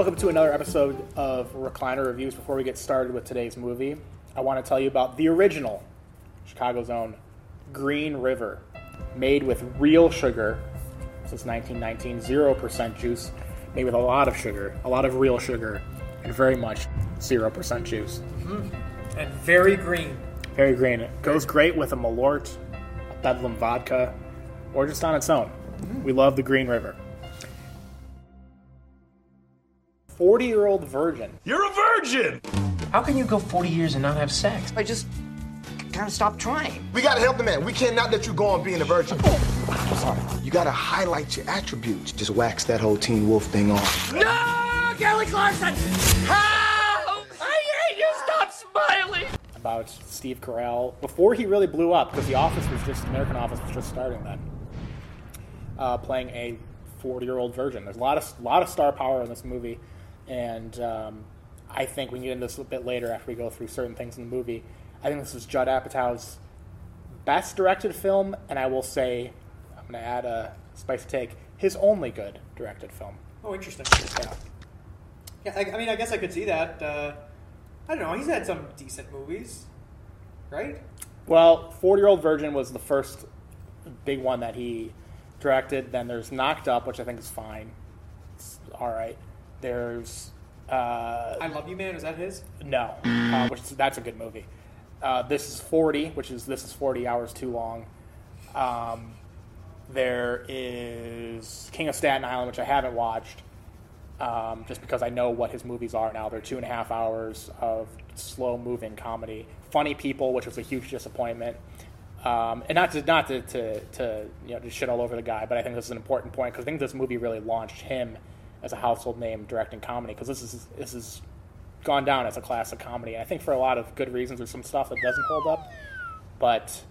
Welcome to another episode of Recliner Reviews. Before we get started with today's movie, I want to tell you about the original Chicago's own Green River, made with real sugar since 1919, 0% juice, made with a lot of sugar, a lot of real sugar, and very much 0% juice. Mm-hmm. and very green. Very green. It goes great with a Malort, a Bedlam vodka, or just on its own. Mm-hmm. We love the Green River. 40 year old virgin. You're a virgin! How can you go 40 years and not have sex? I just kind of stopped trying. We gotta help the man. We cannot let you go on being a virgin. I'm sorry. You gotta highlight your attributes. Just wax that whole Teen Wolf thing off. No! Kelly Clarkson! Help! I hate you! Stop smiling! about Steve Carell before he really blew up because The Office was just American Office was just starting then. Uh, playing a 40 year old virgin. There's a lot of lot of star power in this movie, and um, I think we can get into this a bit later after we go through certain things in the movie. I think this is Judd Apatow's best directed film, and I will say I'm going to add a spicy take his only good directed film. Oh, interesting. Yeah. Yeah, I, I mean, I guess I could see that. Uh, I don't know. He's had some decent movies, right? Well, 40 Year Old Virgin was the first big one that he directed. Then there's Knocked Up, which I think is fine. It's all right. There's uh, I Love You Man. Is that his? no, uh, which is, that's a good movie. Uh, this is 40, which is this is 40 hours too long. Um, there is King of Staten Island, which I haven't watched, um, just because I know what his movies are now. They're two and a half hours of slow moving comedy. Funny People, which was a huge disappointment. Um, and not to not to, to, to you know to shit all over the guy, but I think this is an important point because I think this movie really launched him as a household name directing comedy because this is this is gone down as a classic comedy. I think for a lot of good reasons, there's some stuff that doesn't hold up, but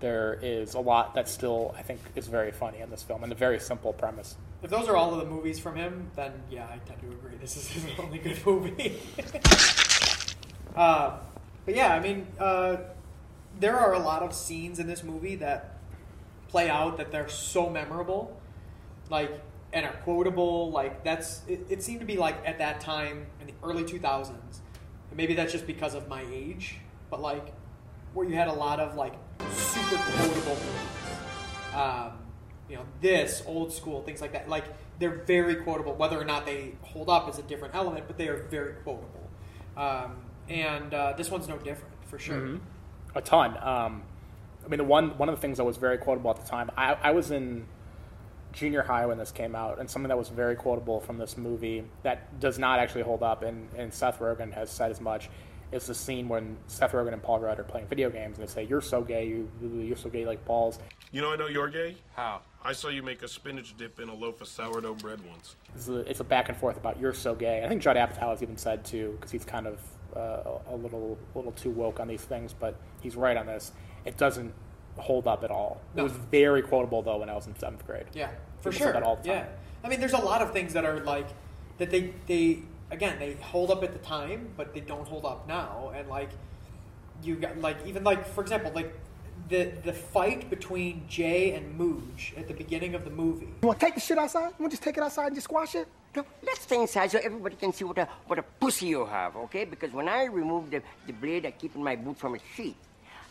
there is a lot that still I think is very funny in this film and a very simple premise. If those are all of the movies from him, then yeah, I tend to agree. This is his only good movie. uh, but yeah, I mean, uh, there are a lot of scenes in this movie that play out that they're so memorable, like and are quotable. Like that's it, it seemed to be like at that time in the early two thousands. And maybe that's just because of my age, but like where you had a lot of like super quotable movies. Um, you know, this old school things like that. Like they're very quotable. Whether or not they hold up is a different element, but they are very quotable. Um, and uh, this one's no different for sure. a ton. Um, I mean, the one one of the things that was very quotable at the time. I, I was in junior high when this came out, and something that was very quotable from this movie that does not actually hold up, and, and Seth Rogen has said as much, is the scene when Seth Rogen and Paul Rudd are playing video games, and they say, "You're so gay, you you're so gay like balls." You know I know you're gay? How? I saw you make a spinach dip in a loaf of sourdough bread once. It's a, it's a back and forth about "You're so gay." I think Judd Apatow has even said too, because he's kind of uh, a little a little too woke on these things, but he's right on this. It doesn't hold up at all. It was very quotable though when I was in seventh grade. Yeah, for People sure. that all the time. Yeah, I mean, there's a lot of things that are like that. They they again they hold up at the time, but they don't hold up now. And like you got like even like for example like the the fight between Jay and Mooj at the beginning of the movie. You want to take the shit outside? You want to just take it outside and just squash it? No, let's stay inside so everybody can see what a what a pussy you have, okay? Because when I remove the, the blade I keep in my boot from its sheath,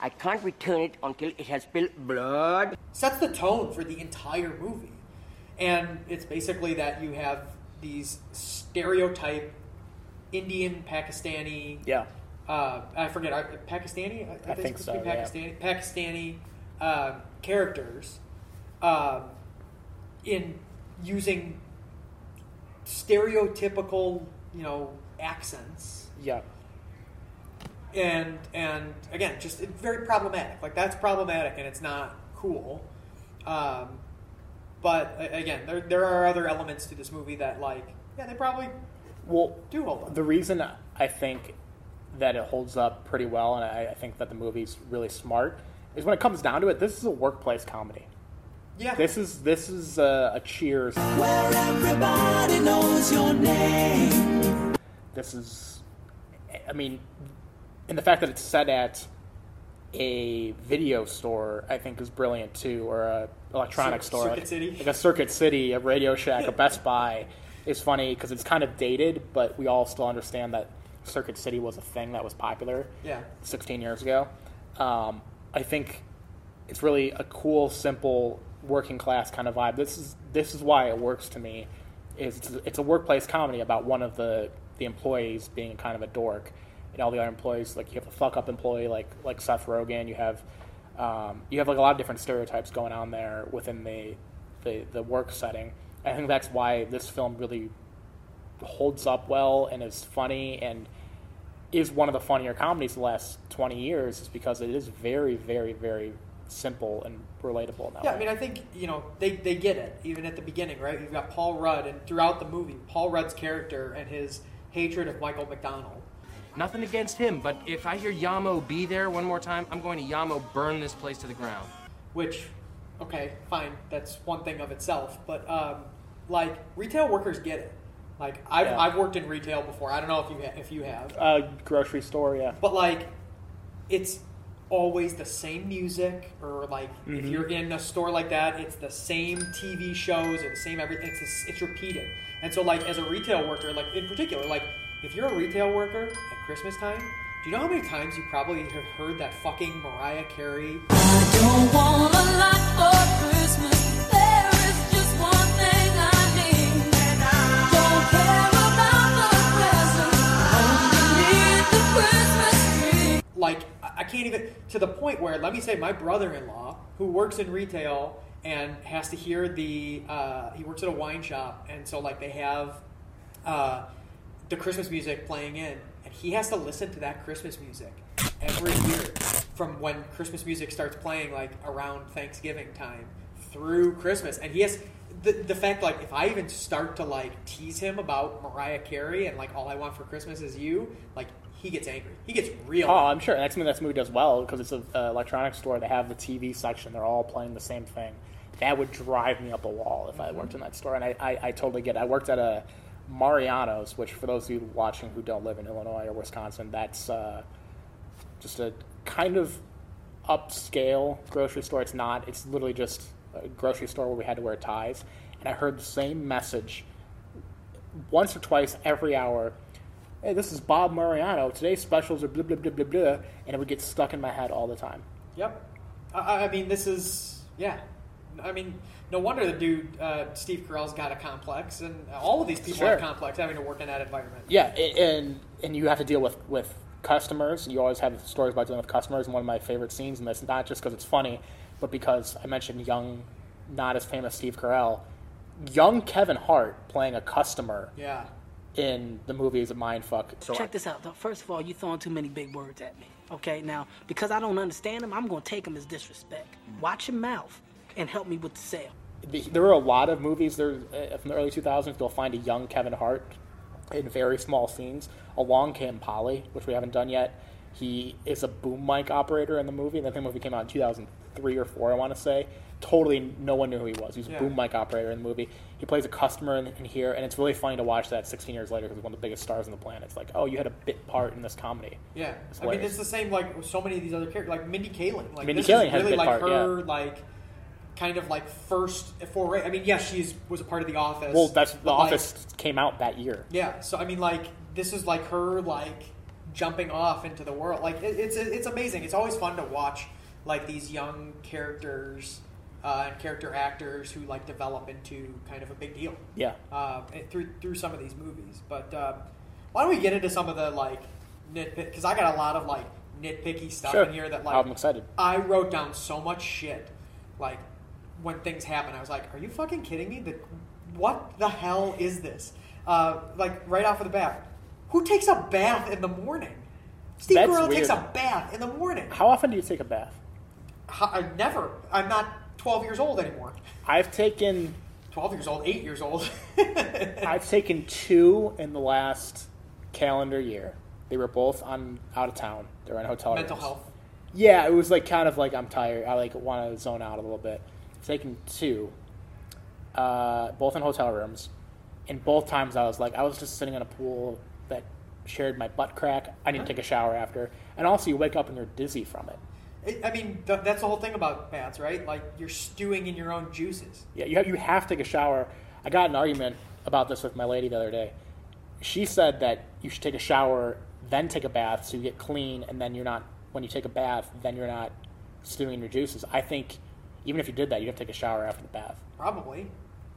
I can't return it until it has spilled blood. sets the tone for the entire movie. And it's basically that you have these stereotype Indian, Pakistani, Yeah. uh, I forget, Pakistani? I think it's so, supposed to yeah. Pakistani, Pakistani uh, characters um, in using stereotypical, you know, accents Yeah. And and again, just very problematic. Like that's problematic, and it's not cool. Um, but again, there there are other elements to this movie that like yeah, they probably Well, do hold up. the reason I think that it holds up pretty well, and I, I think that the movie's really smart, is when it comes down to it. This is a workplace comedy. yeah, This is this is a, a Cheers. where everybody knows your name. This is, I mean, and the fact that it's set at a video store, I think, is brilliant too, or a electronics Cir- store, Circuit like, City. like a Circuit City, a Radio Shack, a Best Buy. is funny because it's kind of dated, but we all still understand that Circuit City was a thing that was popular. Yeah. 16 years ago. Um, I think it's really a cool, simple, working class kind of vibe. This is this is why it works to me. Is it's, it's a workplace comedy about one of the the employees being kind of a dork, and all the other employees like you have a fuck up employee like like Seth Rogen. You have um, you have like a lot of different stereotypes going on there within the the, the work setting. I think that's why this film really holds up well and is funny and is one of the funnier comedies the last 20 years is because it is very very very simple and relatable now Yeah, I mean, I think you know they, they get it even at the beginning, right? You've got Paul Rudd, and throughout the movie, Paul Rudd's character and his hatred of Michael McDonald. Nothing against him, but if I hear Yah Mo B There one more time, I'm going to Yah Mo burn this place to the ground. Which, okay, fine, that's one thing of itself, but um, like retail workers get it. Like I've, Yeah. I've worked in retail before. I don't know if you ha- if you have, uh, grocery store yeah but like it's always the same music or like if Mhm. you're in a store like that it's the same tv shows or the same everything it's, it's repeated and so like as a retail worker like in particular like if you're a retail worker at christmas time do you know how many times you probably have heard that fucking mariah carey Don't want a lot for Christmas. There is just one thing I need. Don't care about the presents underneath the Christmas tree. like I I can't even to the point where let me say my brother-in-law who works in retail and has to hear the uh, he works at a wine shop and so like they have uh, the Christmas music playing in and he has to listen to that Christmas music every year from when Christmas music starts playing like around Thanksgiving time through Christmas. And he has the, the fact like if I even start to like tease him about Mariah Carey and like all I want for Christmas is you like he gets angry. He gets real oh i'm sure that's something this movie does well because it's an uh, electronics store. They have the tv section. They're all playing the same thing. That would drive me up a wall if i worked in that store. And i, I, I totally get it. I worked at a mariano's which for those of you watching who don't live in illinois or wisconsin that's uh, just a kind of upscale grocery store. It's not. It's literally just a grocery store where we had to wear ties. And I heard the same message once or twice every hour. Hey, this is Bob Mariano. Today's specials are blah blah blah blah blah, and it would get stuck in my head all the time. Yep. I, I mean, this is yeah. I mean, no wonder the dude uh, Steve Carell's got a complex, and all of these people have Sure. complex having to work in that environment. Yeah, and and you have to deal with with customers. You always have stories about dealing with customers. And one of my favorite scenes in this, not just because it's funny, but because I mentioned young, not as famous Steve Carell, young Kevin Hart playing a customer Yeah. in the movie is a mindfuck. Check this out. though. First of all, you throwing too many big words at me. Okay, now because I don't understand them, I'm gonna take them as disrespect. Watch your mouth and help me with the sale. there were a lot of movies there uh, from the early 2000s. You'll find a young Kevin Hart in very small scenes. Along came Polly, which we haven't done yet. He is a boom mic operator in the movie, and I think the movie came out in 2003 or four. I want to say. Totally, no one knew who he was. He was a Yeah. boom mic operator in the movie. He plays a customer in, in here, and it's really funny to watch that 16 years later because he's one of the biggest stars on the planet. It's like, oh, you had a bit part in this comedy. Yeah, I mean it's the same like with so many of these other characters, like Mindy Kaling. Like Mindy this Kaling is has a really big like part, her yeah. like kind of like first foray. I mean, yes, she's was a part of the Office. Well, that's the like, Office came out that year. Yeah, so I mean, like this is like her like jumping off into the world. Like it, it's it's amazing. It's always fun to watch like these young characters uh, and character actors who like develop into kind of a big deal. Yeah. Uh, through through some of these movies, but um, why don't we get into some of the like nitpick? Because I got a lot of like nitpicky stuff Sure. in here that like I'm excited. I wrote down so much shit, like when things happen. I was like, "Are you fucking kidding me? The, what the hell is this?" Uh, like right off of the bat, who takes a bath in the morning? Steve That's Carell takes a bath in the morning. How often do you take a bath? How, I never. I'm not 12 years old anymore. I've taken 12 years old, 8 years old. I've taken two in the last calendar year. They were both on out of town. They were in hotel Mental rooms. health. Yeah, it was like kind of like I'm tired. I like want to zone out a little bit. Taken two, uh, both in hotel rooms, and both times I was like I was just sitting in a pool that shared my butt crack. I didn't take a shower after, and also you wake up and you're dizzy from it. It, I mean, th- that's the whole thing about baths, right? Like you're stewing in your own juices. Yeah, you have, you have to take a shower. I got an argument about this with my lady the other day. She said that you should take a shower, then take a bath, so you get clean, and then you're not. When you take a bath, then you're not stewing your juices. I think even if you did that, you'd have to take a shower after the bath. Probably.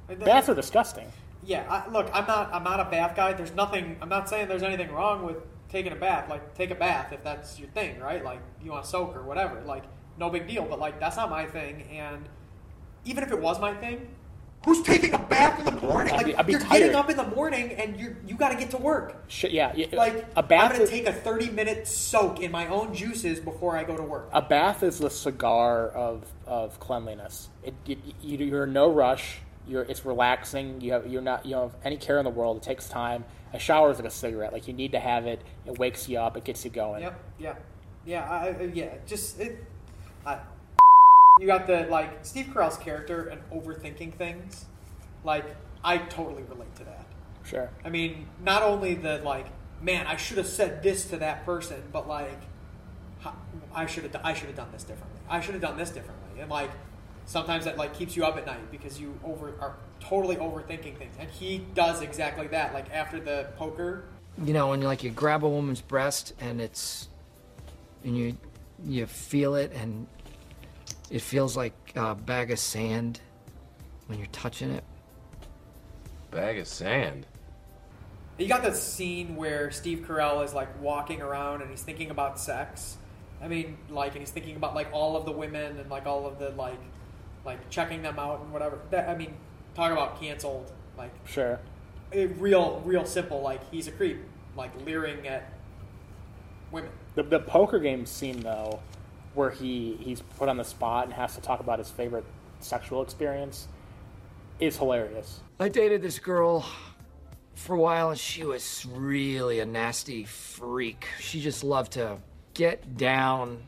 Baths are disgusting. Yeah, I, look, I'm not I'm not a bath guy. There's nothing. I'm not saying there's anything wrong with taking a bath. Like, take a bath if that's your thing, right? Like, you want to soak or whatever. Like, no big deal. But like, that's not my thing. And even if it was my thing, Who's taking a bath in the morning? I'd be, I'd be you're tired. getting up in the morning and you you got to get to work. Shit, yeah, yeah, Like, a bath. I'm gonna is- take a 30 minute soak in my own juices before I go to work. a bath is the cigar of, of cleanliness. It, it, you, you're in no rush. You're, it's relaxing. You have you're not you don't have any care in the world. It takes time. A shower is like a cigarette. Like you need to have it. It wakes you up. It gets you going. Yep. Yeah. Yeah. I, I- yeah. Just it. I, you got the like Steve Carell's character and overthinking things. Like I totally relate to that. Sure. I mean, not only the like, man, I should have said this to that person, but like, I should have I should have done this differently. I should have done this differently, and like, sometimes that like keeps you up at night because you over are totally overthinking things, and he does exactly that. Like after the poker, You know, when you like you grab a woman's breast and it's and you you feel it and it feels like a bag of sand when you're touching it. Bag of sand. You got the scene where Steve Carell is like walking around and he's thinking about sex. I mean, like, and he's thinking about like all of the women and like all of the like, like checking them out and whatever. That I mean, talk about canceled. Like, Sure. it, real, real simple. Like, he's a creep. Like leering at women. The, the poker game scene though, where he he's put on the spot and has to talk about his favorite sexual experience, is hilarious. I dated this girl for a while and she was really a nasty freak. She just loved to get down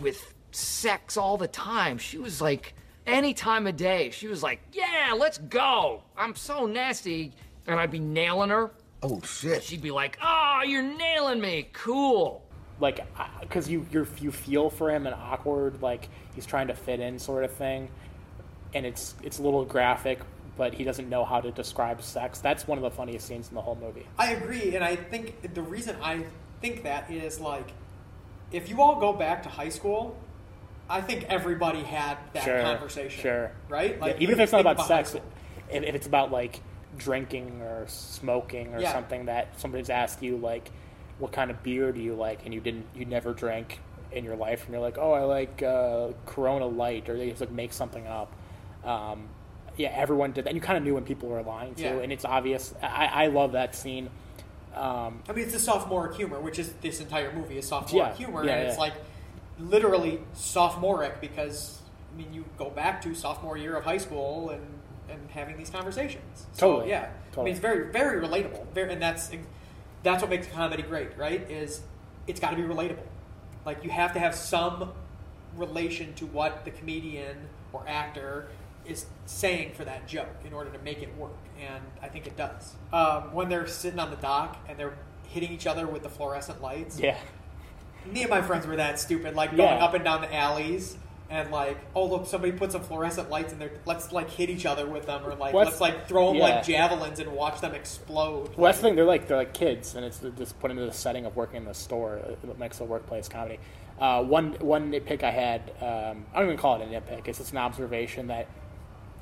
with sex all the time. She was like, any time of day, she was like, yeah, let's go. I'm so nasty. And I'd be nailing her. Oh, shit. She'd be like, oh, you're nailing me. Cool. Like, because you you you feel for him and awkward, like he's trying to fit in, sort of thing, and it's it's a little graphic, but he doesn't know how to describe sex. That's one of the funniest scenes in the whole movie. I agree, and I think the reason I think that is like, if you all go back to high school, I think everybody had that sure, conversation, Sure. right? Yeah, Like, even if it's not think about sex, if, if it's about like drinking or smoking or Yeah. something that somebody's asked you like, what kind of beer do you like, and you didn't, you never drank in your life, and you're like, oh, I like uh, Corona Light, or they just like make something up. Um, yeah, everyone did that. And you kind of knew when people were lying too, Yeah. and it's obvious. I, I love that scene. Um, I mean, it's the sophomoric humor, which is this entire movie is sophomoric Yeah, humor, yeah, and it's like literally sophomoric because I mean, you go back to sophomore year of high school and and having these conversations. So, Totally, yeah, totally. I mean, it's very very relatable, very, and that's that's what makes comedy great, right? Is it's got to be relatable. Like you have to have some relation to what the comedian or actor is saying for that joke in order to make it work, and I think it does. Um, when they're sitting on the dock and they're hitting each other with the fluorescent lights, yeah, me and my friends were that stupid, like going Yeah. up and down the alleys and like, oh look, somebody put some fluorescent lights in there. Let's like hit each other with them, or like Well, let's like throw them yeah. like javelins and watch them explode. Well, that's the thing. They're like they're like kids, and it's just put into the setting of working in the store. It makes a workplace comedy. Uh, one one nitpick I had, um, I don't even call it a nitpick. It's just an observation that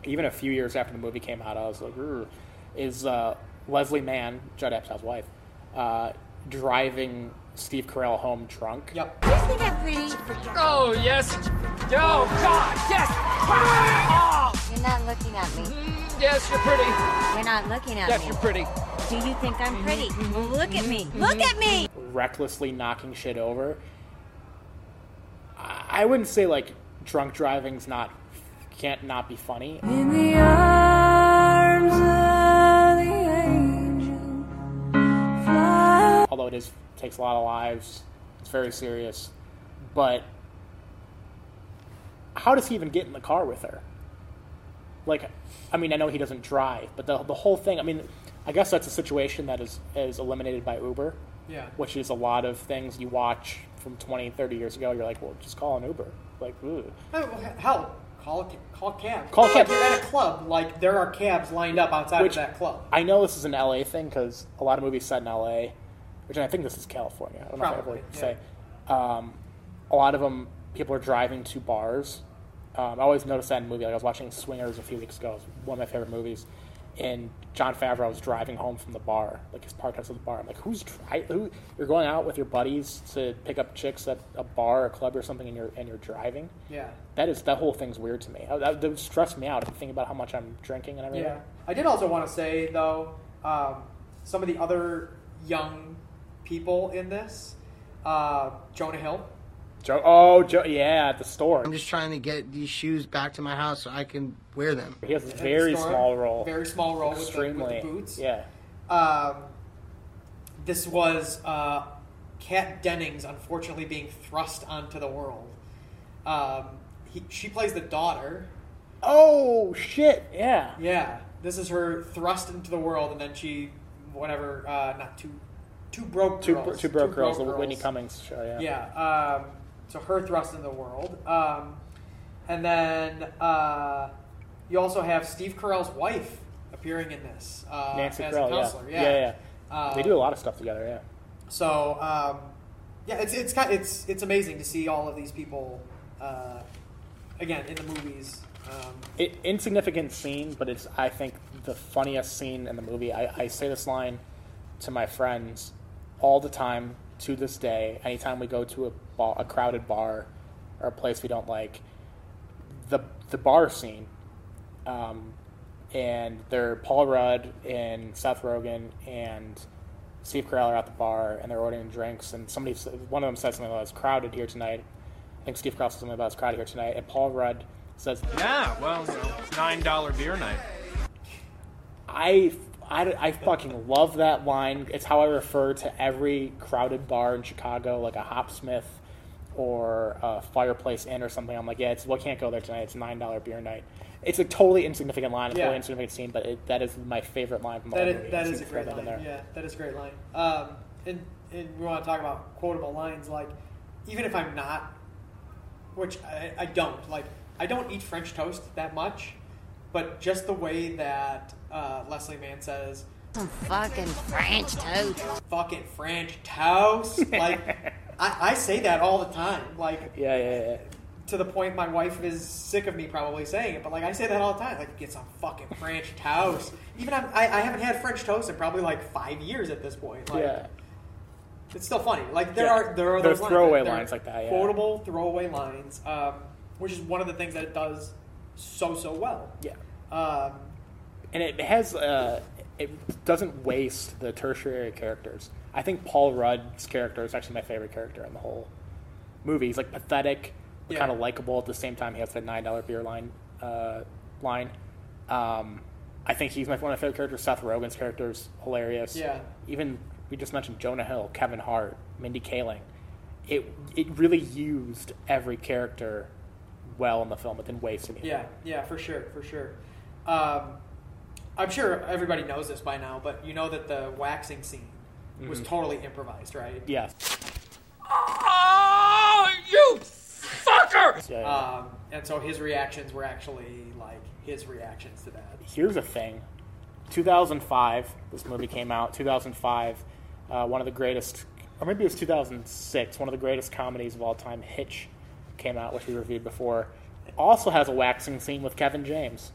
even a few years after the movie came out, I was like, "Ugh," is uh, Leslie Mann, Judd Apatow's wife, uh, driving Steve Carell home drunk. Yep. Isn't that pretty? Oh, yes. Oh, God, yes. Ah! You're not looking at me. Yes, you're pretty. You're not looking at Yes, me. Yes, you're pretty. Do you think I'm pretty? Look at me. Look at me. recklessly knocking shit over. I I wouldn't say like drunk driving's not can't not be funny. Is takes a lot of lives. It's very serious, but how does he even get in the car with her? Like, I mean, I know he doesn't drive, but the the whole thing. I mean, I guess that's a situation that is is eliminated by Uber. Yeah. Which is a lot of things you watch from 20, 30 years ago. You're like, well, just call an Uber. Like, ooh. Oh, hell, call a call cab. Call cab. You're at a club. Like there are cabs lined up outside Which- of that club. I know this is an LA thing because a lot of movies set in LA, which I think this is California. I don't know Probably, if I ever say. Um, a lot of them, people are driving to bars. Um, I always noticed that in a movie. Like I was watching Swingers a few weeks ago. It was one of my favorite movies. And Jon Favreau was driving home from the bar, like his parked house at the bar. I'm like, who's dri- who? You're going out with your buddies to pick up chicks at a bar, a club, or something, and you're and you're driving. Yeah. That is that whole thing's weird to me. That, that would stress me out think about how much I'm drinking and everything. Yeah. I did also want to say though, um, some of the other young people in this, uh, Jonah Hill. Joe, oh, Joe, yeah, at the store. I'm just trying to get these shoes back to my house so I can wear them. He has a very store. small role. Very small role with the- Extremely. with the boots. Yeah. Um, this was uh, Kat Dennings, unfortunately, being thrust onto the world. Um, he, she plays the daughter. Oh shit! Yeah. Yeah. This is her thrust into the world, and then she, whatever, uh, not two, two broke Two, girls. two broke girls, the Whitney Cummings show. Yeah. Yeah. Um, so her thrust in the world. Um, and then uh, you also have Steve Carell's wife appearing in this uh, Nancy as Carell. a counselor. Yeah. Yeah. Yeah. yeah. Uh, they do a lot of stuff together. Yeah. So um, yeah, it's it's kind it's it's amazing to see all of these people uh, again in the movies. Um, It, insignificant scene, but it's I think the funniest scene in the movie. I, I say this line to my friends all the time to this day. Anytime we go to a bar, a crowded bar or a place we don't like, the the bar scene, um, and they're Paul Rudd and Seth Rogen and Steve Carell are at the bar and they're ordering drinks and somebody one of them says something about it's crowded here tonight. I think Steve Carell says something about it's crowded here tonight, and Paul Rudd says, Yeah, well, you know, it's nine dollar beer night. I, I, I fucking love that line. It's how I refer to every crowded bar in Chicago, like a Hopsmith or a Fireplace Inn or something. I'm like, yeah, it's well, I can't go there tonight. It's nine dollar beer night. It's a totally insignificant line, a Yeah. totally insignificant scene, but it, that is my favorite line from the that whole movie. that is a great line. there. Yeah, that is a great line. Um, and and we want to talk about quotable lines. Like even if I'm not, which I, I don't like, I don't eat French toast that much, but just the way that uh, Leslie Mann says. Some fucking French toast. Fucking French toast. Like, I, I say that all the time. Like, Yeah, yeah, yeah. to the point my wife is sick of me probably saying it, but like I say that all the time. Like, get some fucking French toast. Even I'm, I, I haven't had French toast in probably like five years at this point. Like, yeah. it's still funny. Like there Yeah. are there are There's those throwaway There lines like that, yeah. Quotable throwaway lines, um, which is one of the things that it does so so well. Yeah. Um, and it has uh, it doesn't waste the tertiary characters. I think Paul Rudd's character is actually my favorite character in the whole movie. He's like pathetic, but Yeah. kind of likable at the same time. He has that nine dollar beer line uh, line. Um, I think he's my one of my favorite characters. Seth Rogen's character is hilarious. Yeah. Even we just mentioned Jonah Hill, Kevin Hart, Mindy Kaling. It it really used every character well in the film. It didn't waste any. of yeah, yeah, for sure, for sure. Um, I'm sure everybody knows this by now, but you know that the waxing scene was Mhm. totally improvised, right? Yes. Oh, you fucker! Yeah, yeah. Um, and so his reactions were actually like his reactions to that. here's a thing 2005 this movie came out 2005 uh, one of the greatest or maybe it was 2006 one of the greatest comedies of all time hitch came out which we reviewed before also has a waxing scene with kevin james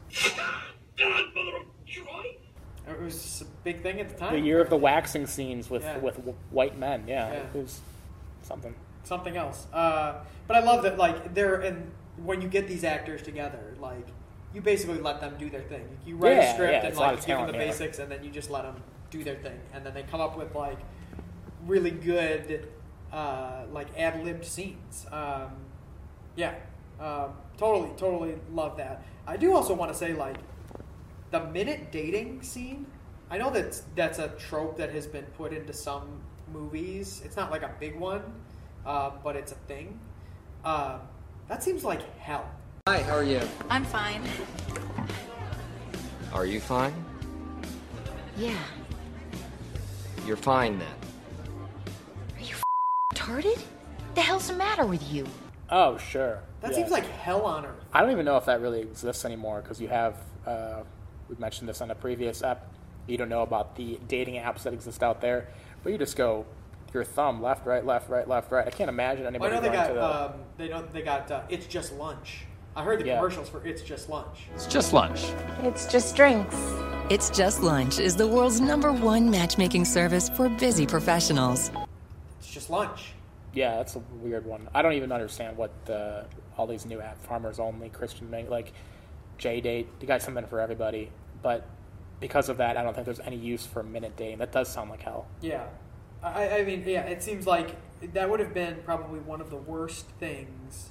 It was a big thing at the time. the year of the waxing scenes with Yeah. with white men yeah, Yeah. it was something something else. Uh, but I love that, like, they're and when you get these actors together, like, you basically let them do their thing. You write Yeah, a script and it's a lot like give them the basics, and then you just let them do their thing, and then they come up with like really good, uh, like ad libbed scenes. Um, yeah, um, totally, totally love that. I do also want to say, like, the minute dating scene. I know that that's a trope that has been put into some movies. It's not like a big one, uh, but it's a thing. Uh, that seems like hell. Hi, how are you? I'm fine. Are you fine? Yeah. You're fine then. Are you retarded? The hell's the matter with you? Oh, sure. That Yeah. seems like hell on earth. I don't even know if that really exists anymore because you have, uh, we mentioned this on a previous app. You don't know about the dating apps that exist out there, but you just go your thumb left, right, left, right, left, right. I can't imagine Well, I anybody know they going got to the. um, they know they got uh, it's just lunch. I heard the Yeah. commercials for it's just lunch. It's just lunch. It's just drinks. It's Just Lunch is the world's number one matchmaking service for busy professionals. It's just lunch. Yeah, that's a weird one. I don't even understand what uh, all these new app farmers only Christian make like JDate. You got something for everybody, but because of that, I don't think there's any use for minute dating. That does sound like hell. Yeah, I, I mean, yeah, it seems like that would have been probably one of the worst things.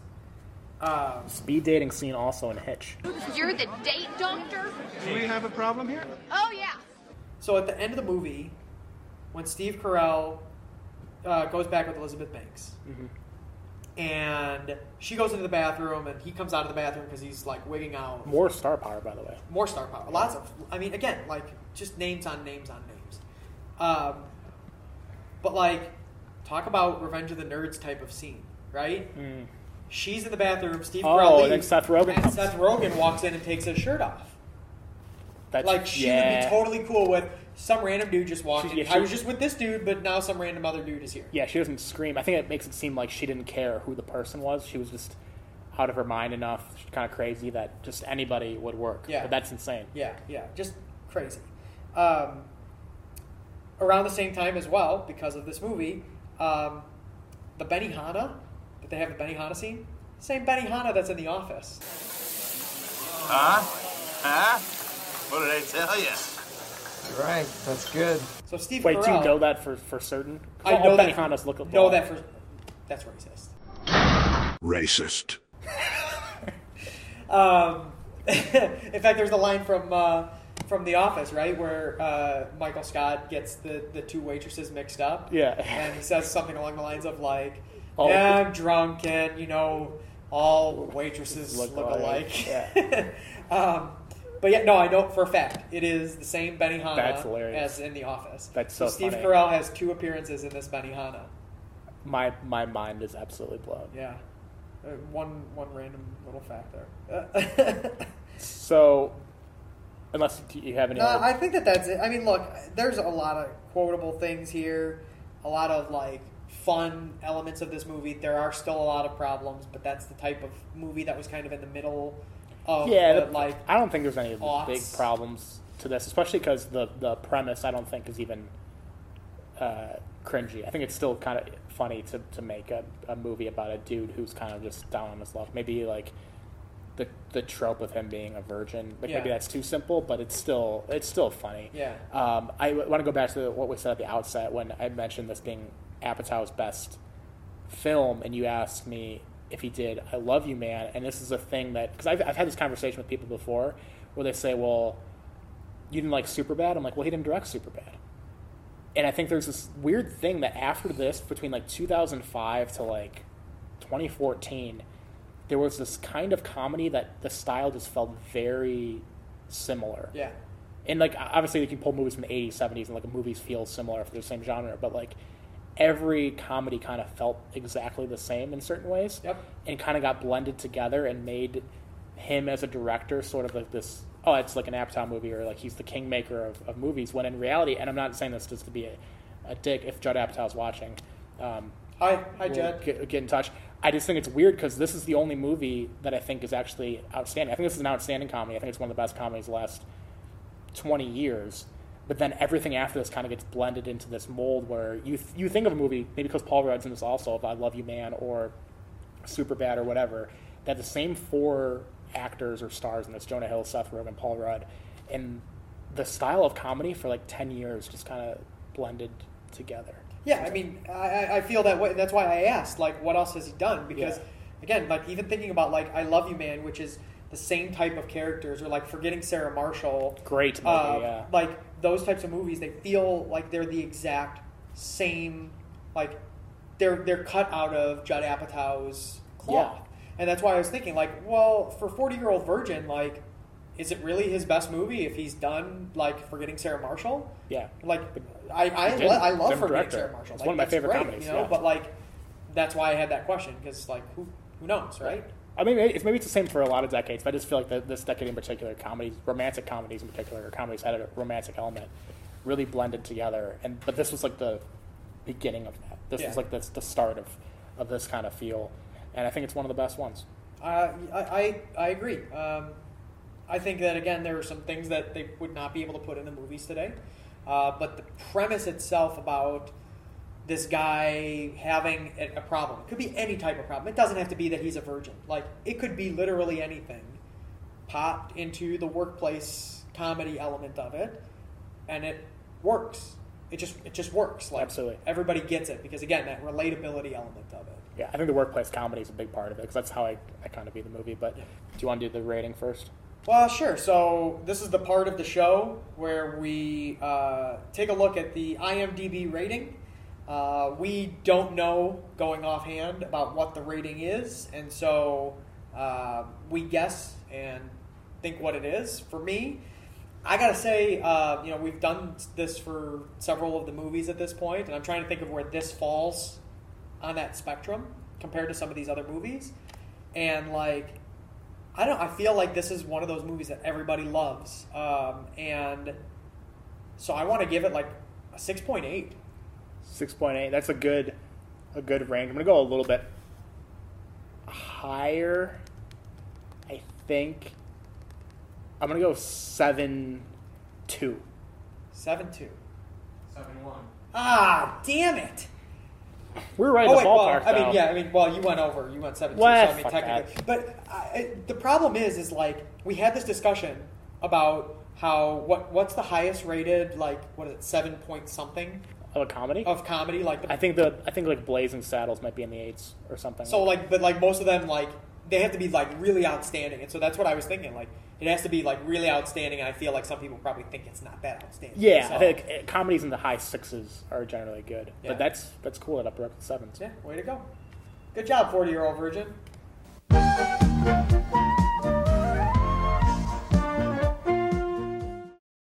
Um, Speed dating scene also in Hitch. You're the date doctor? Do we have a problem here? Oh, yeah. so at the end of the movie, when Steve Carell uh, goes back with Elizabeth Banks, and she goes into the bathroom, and he comes out of the bathroom because he's like wigging out. More star power, by the way. More star power. Lots of. I mean, again, like just names on names on names. Um, but like, talk about Revenge of the Nerds type of scene, right? She's in the bathroom. Steve Oh, Carell and leaves, Seth Rogen and. Seth Rogen walks in and takes his shirt off. That's, like she would be totally cool with some random dude just walked She- yeah, I was just with this dude, but now some random other dude is here. Yeah, she doesn't scream. I think it makes it seem like she didn't care who the person was. She was just out of her mind enough, kind of crazy that just anybody would work. Yeah. but that's insane. Yeah, yeah, just crazy. Um, around the same time as well, because of this movie, um, the Benihana that they have the Benihana scene, same Benihana that's in The Office. Huh? Huh? What did I tell you? Right, that's good. So Steve Wait, do you Carell- know that for, for certain? 'Cause I all know that. Benihanas look know alike. that for that's racist. Racist. Um, in fact, there's the line from uh, from The Office, right, where uh, Michael Scott gets the, the two waitresses mixed up. Yeah. and he says something along the lines of like, Oh. "Yeah, I'm drunk, and you know, all waitresses look, Look alike." alike, um, but yeah, no, I know for a fact it is the same Benihana That's hilarious. as in The Office. That's so Steve funny. Carell has two appearances in this Benihana. My my mind is absolutely blown. Yeah, uh, one one random little fact there. So, unless you have any, No, other- I think that that's it. I mean, look, there's a lot of quotable things here, a lot of like fun elements of this movie. There are still a lot of problems, but that's the type of movie that was kind of in the middle of yeah, the, the- like I don't think there's any aughts. big problems to this, especially because the the premise I don't think is even uh, cringy. I think it's still kind of funny to, to make a, a movie about a dude who's kind of just down on his luck. Maybe like the the trope of him being a virgin, like maybe that's too simple, but it's still it's still funny. Yeah. Um, I want to go back to what we said at the outset when I mentioned this being Apatow's best film, and you asked me if he did "I Love You, Man," and this is a thing that because I've, I've had this conversation with people before, where they say, "Well, you didn't like Superbad." I'm like, "Well, he didn't direct Superbad," and I think there's this weird thing that after this, between like 2005 to like 2014, there was this kind of comedy that the style just felt very similar. Yeah. And like obviously you can pull movies from the 80s, 70s, and like movies feel similar if they're the same genre, but like every comedy kind of felt exactly the same in certain ways. Yep. And kind of got blended together and made him as a director sort of like this oh, it's like an Apatow movie or like he's the kingmaker of, of movies when in reality and I'm not saying this just to be a, a dick if Judd Apatow's watching. Um, Hi, hi, we'll Judd. Get, get in touch. I just think it's weird because this is the only movie that I think is actually outstanding. I think this is an outstanding comedy. I think it's one of the best comedies last 20 years. But then everything after this kind of gets blended into this mold where you th- you think of a movie, maybe because Paul Rudd's in this also, of I Love You Man or Superbad or whatever, that the same four actors or stars in this Jonah Hill, Seth Rogen, Paul Rudd, and the style of comedy for like 10 years just kind of blended together. Yeah, I mean, I- I, I feel that way. That's why I asked, like, what else has he done? Because, Yeah. again, like, even thinking about, like, I Love You Man, which is the same type of characters, or, like, Forgetting Sarah Marshall. Great movie, uh, yeah. Like, those types of movies, they feel like they're the exact same, like, they're, they're cut out of Judd Apatow's cloth. And that's why I was thinking, like, well, for 40 Year Old Virgin, like, is it really his best movie if he's done, like, Forgetting Sarah Marshall? Yeah. Like, I I, lo- I love Forgetting director. Sarah Marshall. It's Like, one of my favorite great, comedies, You know, yeah. but like, that's why I had that question because like, who Who knows, right? I mean, it's maybe it's the same for a lot of decades, but I just feel like the, this decade in particular, comedies, romantic comedies in particular, or comedies had a romantic element, really blended together. And but this was like the beginning of that. This Yeah. was like the, the start of, of this kind of feel, and I think it's one of the best ones. Uh, I, I I agree. Um, I think that again, there are some things that they would not be able to put in the movies today, uh, but the premise itself about this guy having a, problem it could be any type of problem. It doesn't have to be that he's a virgin. Like it could be literally anything. Popped into the workplace comedy element of it, and it works. It just it just works. Like Absolutely. everybody gets it because again, that relatability element of it. Yeah, I think the workplace comedy is a big part of it because that's how I, I kind of view the movie. But do you want to do the rating first? Well, sure. So this is the part of the show where we uh, take a look at the IMDb rating. Uh, we don't know going offhand about what the rating is, and so uh, we guess and think what it is. For me, I gotta say, uh, you know, we've done this for several of the movies at this point, and I'm trying to think of where this falls on that spectrum compared to some of these other movies. And like, I don't. I feel like this is one of those movies that everybody loves, um, and so I want to give it like a six point eight. Six point eight. That's a good a good range. I'm gonna go a little bit higher. I think I'm gonna go seven two. Seven two. Seven one. Ah, damn it! We're right oh in wait, the ballpark. well, I mean, yeah, I mean, well, you went over, you went seven two. Well, so I mean, technically, but I, I- the problem is, is like we had this discussion about how what what's the highest rated like what is it seven point something of a comedy of comedy like the, I think the I think like Blazing Saddles might be in the eights or something. So like, but like most of them, like they have to be like really outstanding, and so that's what I was thinking. Like it has to be like really outstanding, and I feel like some people probably think it's not that outstanding. yeah, So- I think uh, comedies in the high sixes are generally good, Yeah. but that's that's cool. It up to sevens. yeah, way to go. Good job, forty-year-old virgin.